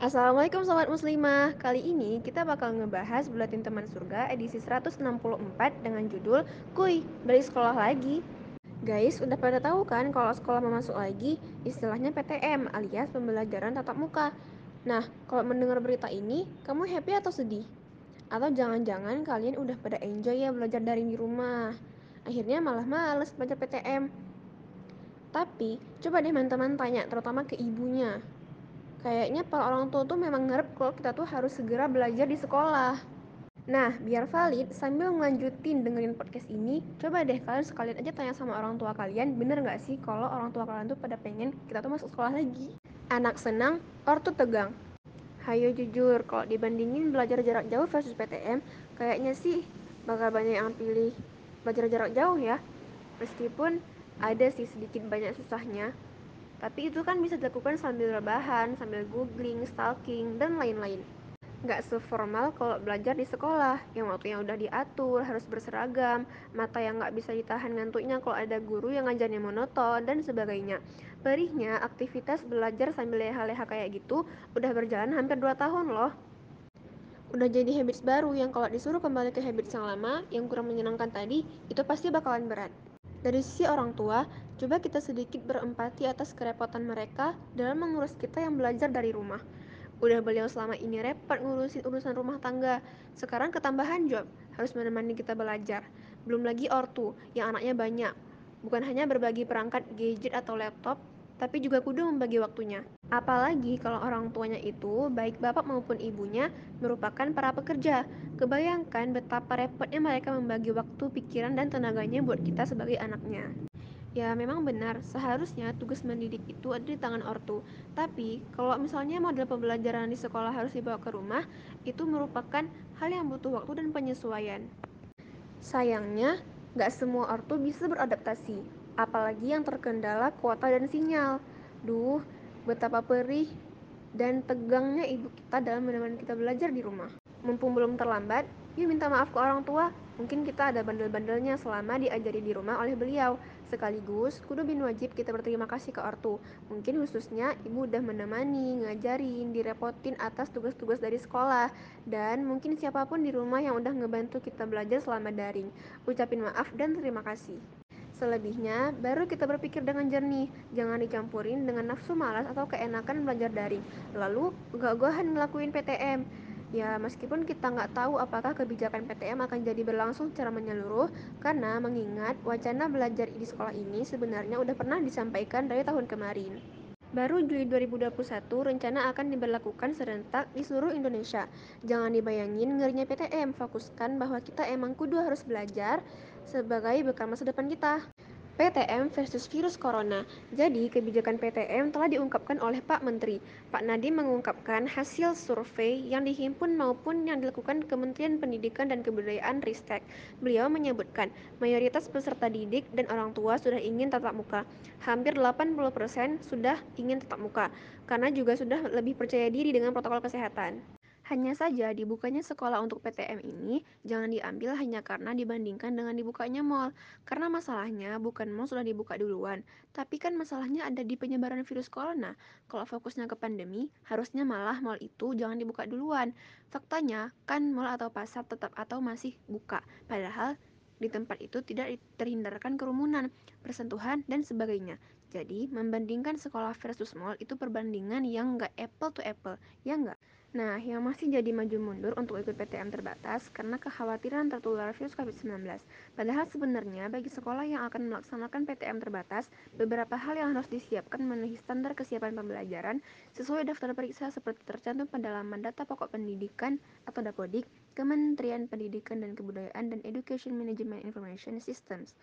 Assalamualaikum Sobat Muslimah. Kali ini kita bakal ngebahas Buletin Teman Surga edisi 164 dengan judul Kuy, balik sekolah lagi. Guys, udah pada tahu kan kalau sekolah mau masuk lagi istilahnya PTM alias pembelajaran tatap muka. Nah, kalau mendengar berita ini, kamu happy atau sedih? Atau jangan-jangan kalian udah pada enjoy ya belajar daring di rumah? Akhirnya malah males belajar PTM Tapi, coba deh teman-teman tanya terutama ke ibunya Kayaknya para orang tua tuh memang ngerep kalau kita tuh harus segera belajar di sekolah. Nah, biar valid, sambil ngelanjutin dengerin podcast ini, coba deh kalian sekalian aja tanya sama orang tua kalian, bener gak sih kalau orang tua kalian tuh pada pengen kita tuh masuk sekolah lagi? Anak senang, ortu tegang. Hayo jujur, kalau dibandingin belajar jarak jauh versus PTM, kayaknya sih bakal banyak yang pilih belajar jarak jauh ya. Meskipun ada sih sedikit banyak susahnya, tapi itu kan bisa dilakukan sambil rebahan, sambil googling, stalking, dan lain-lain. Nggak seformal kalau belajar di sekolah, yang waktunya udah diatur, harus berseragam, mata yang nggak bisa ditahan ngantuknya kalau ada guru yang ngajarnya monoton, dan sebagainya. Perihnya, aktivitas belajar sambil leha-leha kayak gitu udah berjalan hampir 2 tahun loh. Udah jadi habits baru yang kalau disuruh kembali ke habits yang lama, yang kurang menyenangkan tadi, itu pasti bakalan berat. Dari sisi orang tua, coba kita sedikit berempati atas kerepotan mereka dalam mengurus kita yang belajar dari rumah. Udah beliau selama ini repot ngurusin urusan rumah tangga, sekarang ketambahan job, harus menemani kita belajar. Belum lagi ortu, yang anaknya banyak. Bukan hanya berbagi perangkat gadget atau laptop, tapi juga kudu membagi waktunya. Apalagi kalau orang tuanya itu, baik bapak maupun ibunya, merupakan para pekerja. Kebayangkan betapa repotnya mereka membagi waktu, pikiran, dan tenaganya buat kita sebagai anaknya. Ya memang benar, seharusnya tugas mendidik itu ada di tangan ortu. Tapi kalau misalnya model pembelajaran di sekolah harus dibawa ke rumah, itu merupakan hal yang butuh waktu dan penyesuaian. Sayangnya, nggak semua ortu bisa beradaptasi, apalagi yang terkendala kuota dan sinyal. Duh, betapa perih dan tegangnya ibu kita dalam menemani kita belajar di rumah. Mumpung belum terlambat, yuk minta maaf ke orang tua. Mungkin kita ada bandel-bandelnya selama diajari di rumah oleh beliau. Sekaligus, kudu bin wajib kita berterima kasih ke ortu. Mungkin khususnya ibu udah menemani, ngajarin, direpotin atas tugas-tugas dari sekolah. Dan mungkin siapa pun di rumah yang udah ngebantu kita belajar selama daring. Ucapin maaf dan terima kasih. Selebihnya, baru kita berpikir dengan jernih, jangan dicampurin dengan nafsu malas atau keenakan belajar daring. Lalu, gak-gahan ngelakuin PTM. Ya, meskipun kita nggak tahu apakah kebijakan PTM akan jadi berlangsung secara menyeluruh, karena mengingat wacana belajar di sekolah ini sebenarnya udah pernah disampaikan dari tahun kemarin. Baru Juli 2021 rencana akan diberlakukan serentak di seluruh Indonesia. Jangan dibayangin ngerinya PTM, fokuskan bahwa kita emang kudu harus belajar, sebagai bekal masa depan kita. PTM versus virus corona. Jadi, kebijakan PTM telah diungkapkan oleh Pak Menteri. Pak Nadiem mengungkapkan hasil survei yang dihimpun maupun yang dilakukan Kementerian Pendidikan dan Kebudayaan Ristek. Beliau menyebutkan, mayoritas peserta didik dan orang tua sudah ingin tatap muka. Hampir 80% sudah ingin tatap muka, karena juga sudah lebih percaya diri dengan protokol kesehatan. Hanya saja dibukanya sekolah untuk PTM ini jangan diambil hanya karena dibandingkan dengan dibukanya mall. Karena masalahnya bukan mall sudah dibuka duluan, tapi kan masalahnya ada di penyebaran virus corona. Kalau fokusnya ke pandemi, harusnya malah mall itu jangan dibuka duluan. Faktanya kan mall atau pasar tetap atau masih buka, padahal di tempat itu tidak terhindarkan kerumunan, persentuhan, dan sebagainya. Jadi, membandingkan sekolah versus mall itu perbandingan yang nggak apple to apple, ya nggak? Nah, yang masih jadi maju mundur untuk ikut PTM terbatas karena kekhawatiran tertular virus COVID-19. Padahal sebenarnya bagi sekolah yang akan melaksanakan PTM terbatas, beberapa hal yang harus disiapkan memenuhi standar kesiapan pembelajaran sesuai daftar periksa seperti tercantum pada laman data pokok pendidikan atau Dapodik, Kementerian Pendidikan dan Kebudayaan dan Education Management Information Systems,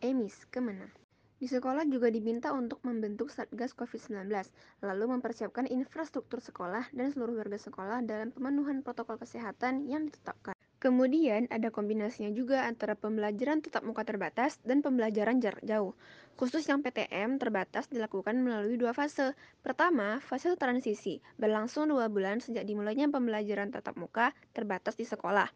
EMIS, Kemenang. Di sekolah juga diminta untuk membentuk Satgas COVID-19, lalu mempersiapkan infrastruktur sekolah dan seluruh warga sekolah dalam pemenuhan protokol kesehatan yang ditetapkan. Kemudian ada kombinasinya juga antara pembelajaran tetap muka terbatas dan pembelajaran jarak jauh. Khusus yang PTM terbatas dilakukan melalui dua fase. Pertama, fase transisi, berlangsung dua bulan sejak dimulainya pembelajaran tatap muka terbatas di sekolah.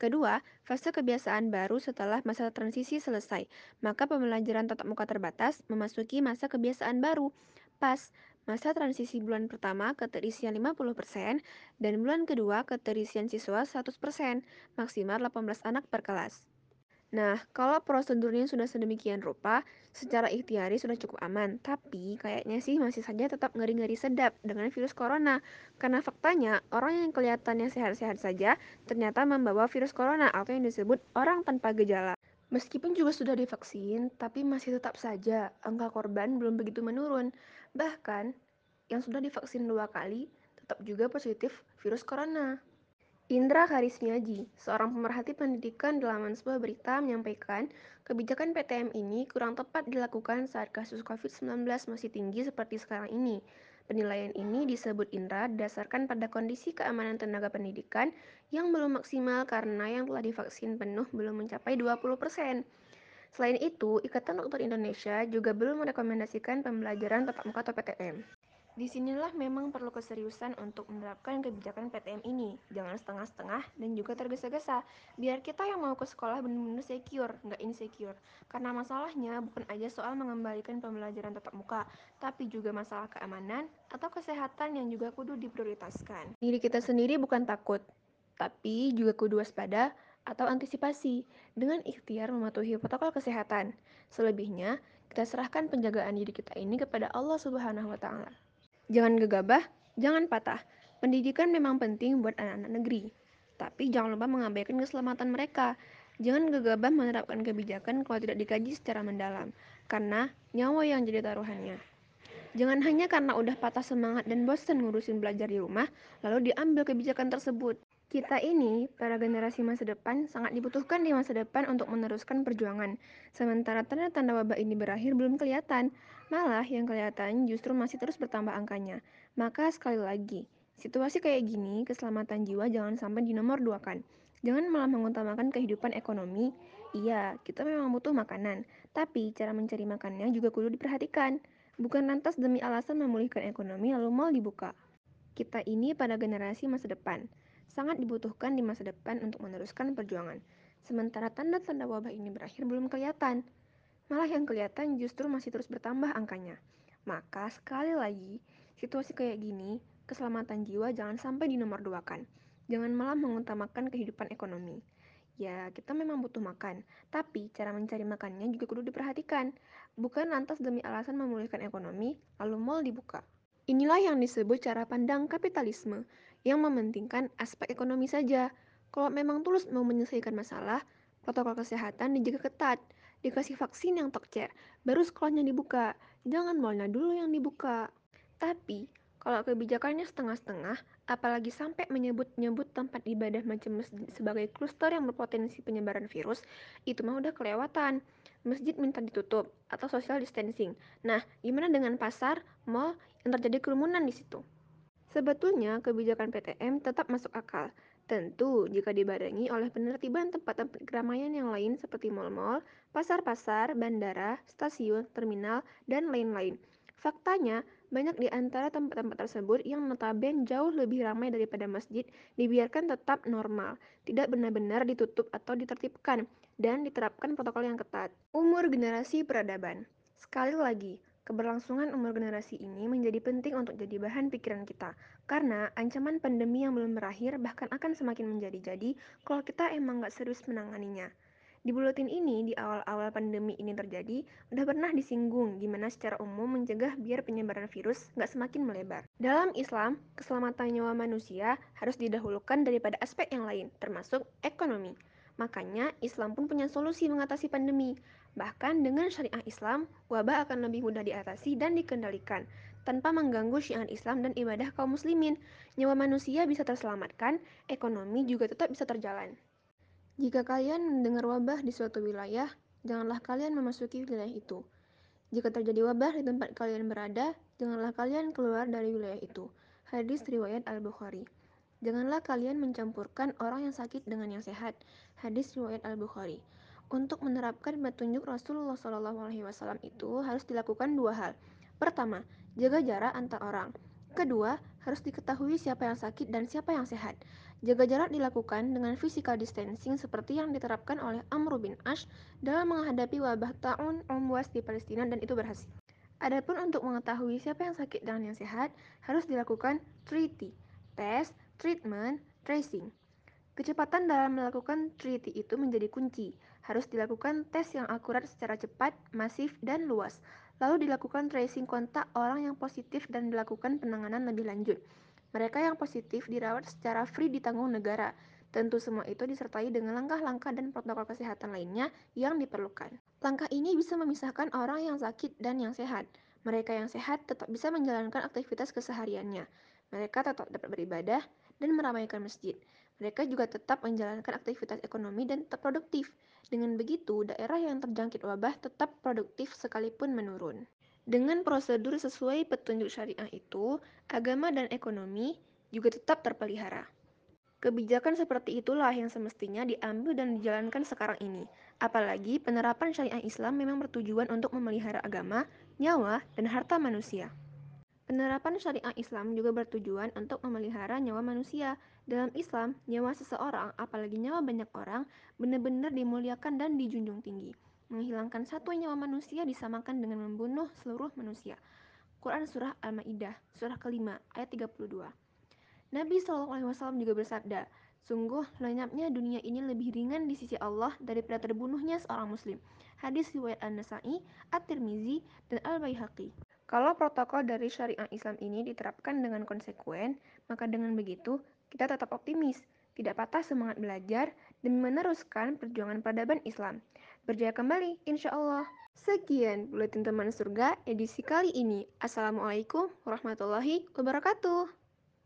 Kedua, fase kebiasaan baru setelah masa transisi selesai, maka pembelajaran tatap muka terbatas memasuki masa kebiasaan baru. Pas Masa transisi bulan pertama keterisian 50% dan bulan kedua keterisian siswa 100%, maksimal 18 anak per kelas. Nah, kalau prosedurnya sudah sedemikian rupa, secara ikhtiari sudah cukup aman, tapi kayaknya sih masih saja tetap ngeri-ngeri sedap dengan virus corona. Karena faktanya, orang yang kelihatannya sehat-sehat saja ternyata membawa virus corona atau yang disebut orang tanpa gejala. Meskipun juga sudah divaksin, tapi masih tetap saja angka korban belum begitu menurun. Bahkan, yang sudah divaksin dua kali tetap juga positif virus corona. Indra Karismiaji, seorang pemerhati pendidikan dalam sebuah berita menyampaikan, kebijakan PTM ini kurang tepat dilakukan saat kasus COVID-19 masih tinggi seperti sekarang ini. Penilaian ini disebut Indra berdasarkan pada kondisi keamanan tenaga pendidikan yang belum maksimal karena yang telah divaksin penuh belum mencapai 20%. Selain itu, Ikatan Dokter Indonesia juga belum merekomendasikan pembelajaran tatap muka atau PTM. Di sinilah memang perlu keseriusan untuk menerapkan kebijakan PTM ini. Jangan setengah-setengah dan juga tergesa-gesa. Biar kita yang mau ke sekolah benar-benar secure, nggak insecure. Karena masalahnya bukan aja soal mengembalikan pembelajaran tatap muka, tapi juga masalah keamanan atau kesehatan yang juga kudu diprioritaskan. Diri kita sendiri bukan takut, tapi juga kudu waspada atau antisipasi dengan ikhtiar mematuhi protokol kesehatan. Selebihnya, kita serahkan penjagaan diri kita ini kepada Allah Subhanahu wa taala. Jangan gegabah, jangan patah. Pendidikan memang penting buat anak-anak negeri, tapi jangan lupa mengabaikan keselamatan mereka. Jangan gegabah menerapkan kebijakan kalau tidak dikaji secara mendalam, karena nyawa yang jadi taruhannya. Jangan hanya karena udah patah semangat dan bosan ngurusin belajar di rumah, lalu diambil kebijakan tersebut. Kita ini, para generasi masa depan, sangat dibutuhkan di masa depan untuk meneruskan perjuangan. Sementara tanda-tanda wabah ini berakhir belum kelihatan, malah yang kelihatan justru masih terus bertambah angkanya. Maka sekali lagi, situasi kayak gini, keselamatan jiwa jangan sampai dinomor duakan. Jangan malah mengutamakan kehidupan ekonomi. Iya, kita memang butuh makanan, tapi cara mencari makannya juga kudu diperhatikan. Bukan lantas demi alasan memulihkan ekonomi lalu mal dibuka. Kita ini pada generasi masa depan sangat dibutuhkan di masa depan untuk meneruskan perjuangan. Sementara tanda-tanda wabah ini berakhir belum kelihatan. Malah yang kelihatan justru masih terus bertambah angkanya. Maka sekali lagi, situasi kayak gini, keselamatan jiwa jangan sampai dinomorduakan. Jangan malah mengutamakan kehidupan ekonomi. Ya, kita memang butuh makan, tapi cara mencari makannya juga kudu diperhatikan. Bukan lantas demi alasan memulihkan ekonomi, lalu mal dibuka. Inilah yang disebut cara pandang kapitalisme, yang mementingkan aspek ekonomi saja. Kalau memang tulus mau menyelesaikan masalah, protokol kesehatan dijaga ketat, dikasih vaksin yang tokcer, baru sekolahnya dibuka. Jangan malnya dulu yang dibuka. Tapi, kalau kebijakannya setengah-setengah, apalagi sampai menyebut-nyebut tempat ibadah macam masjid sebagai kluster yang berpotensi penyebaran virus, itu mah udah kelewatan. Masjid minta ditutup atau social distancing. Nah, gimana dengan pasar, mall yang terjadi kerumunan di situ? Sebetulnya, kebijakan PTM tetap masuk akal. Tentu, jika dibarengi oleh penertiban tempat-tempat keramaian yang lain seperti mal-mal, pasar-pasar, bandara, stasiun, terminal, dan lain-lain. Faktanya, banyak di antara tempat-tempat tersebut yang notabene jauh lebih ramai daripada masjid dibiarkan tetap normal, tidak benar-benar ditutup atau ditertibkan, dan diterapkan protokol yang ketat. Umur generasi peradaban. Sekali lagi, Keberlangsungan umur generasi ini menjadi penting untuk jadi bahan pikiran kita, karena ancaman pandemi yang belum berakhir bahkan akan semakin menjadi-jadi kalau kita emang nggak serius menanganinya. Di buletin ini, di awal-awal pandemi ini terjadi, udah pernah disinggung gimana secara umum mencegah biar penyebaran virus nggak semakin melebar. Dalam Islam, keselamatan nyawa manusia harus didahulukan daripada aspek yang lain, termasuk ekonomi. Makanya, Islam pun punya solusi mengatasi pandemi. Bahkan dengan syariah Islam, wabah akan lebih mudah diatasi dan dikendalikan tanpa mengganggu syiar Islam dan ibadah kaum muslimin. Nyawa manusia bisa terselamatkan, ekonomi juga tetap bisa terjalan. Jika kalian mendengar wabah di suatu wilayah, janganlah kalian memasuki wilayah itu. Jika terjadi wabah di tempat kalian berada, janganlah kalian keluar dari wilayah itu. Hadis riwayat Al-Bukhari. Janganlah kalian mencampurkan orang yang sakit dengan yang sehat. Hadis riwayat Al-Bukhari. Untuk menerapkan petunjuk Rasulullah SAW itu harus dilakukan dua hal. Pertama, jaga jarak antar orang. Kedua, harus diketahui siapa yang sakit dan siapa yang sehat. Jaga jarak dilakukan dengan physical distancing seperti yang diterapkan oleh Amr bin Ash dalam menghadapi wabah ta'un umwas di Palestina dan itu berhasil. Adapun untuk mengetahui siapa yang sakit dan yang sehat, harus dilakukan treaty, tes, treatment, tracing. Kecepatan dalam melakukan treaty itu menjadi kunci. Harus dilakukan tes yang akurat secara cepat, masif, dan luas. Lalu dilakukan tracing kontak orang yang positif dan dilakukan penanganan lebih lanjut. Mereka yang positif dirawat secara free ditanggung negara. Tentu semua itu disertai dengan langkah-langkah dan protokol kesehatan lainnya yang diperlukan. Langkah ini bisa memisahkan orang yang sakit dan yang sehat. Mereka yang sehat tetap bisa menjalankan aktivitas kesehariannya. Mereka tetap dapat beribadah dan meramaikan masjid. Mereka juga tetap menjalankan aktivitas ekonomi dan tetap produktif. Dengan begitu, daerah yang terjangkit wabah tetap produktif sekalipun menurun. Dengan prosedur sesuai petunjuk syariah itu, agama dan ekonomi juga tetap terpelihara. Kebijakan seperti itulah yang semestinya diambil dan dijalankan sekarang ini. Apalagi penerapan syariah Islam memang bertujuan untuk memelihara agama, nyawa, dan harta manusia. Penerapan syariah Islam juga bertujuan untuk memelihara nyawa manusia. Dalam Islam, nyawa seseorang, apalagi nyawa banyak orang, benar-benar dimuliakan dan dijunjung tinggi. Menghilangkan satu nyawa manusia disamakan dengan membunuh seluruh manusia. Quran Surah Al-Ma'idah, Surah kelima, ayat 32. Nabi SAW juga bersabda, Sungguh lenyapnya dunia ini lebih ringan di sisi Allah daripada terbunuhnya seorang muslim. Hadis riwayat An-Nasai, At-Tirmizi, dan Al-Baihaqi. Kalau protokol dari syariah Islam ini diterapkan dengan konsekuen, maka dengan begitu kita tetap optimis, tidak patah semangat belajar, dan meneruskan perjuangan peradaban Islam. Berjaya kembali, insya Allah. Sekian Buletin Teman Surga edisi kali ini. Assalamualaikum warahmatullahi wabarakatuh.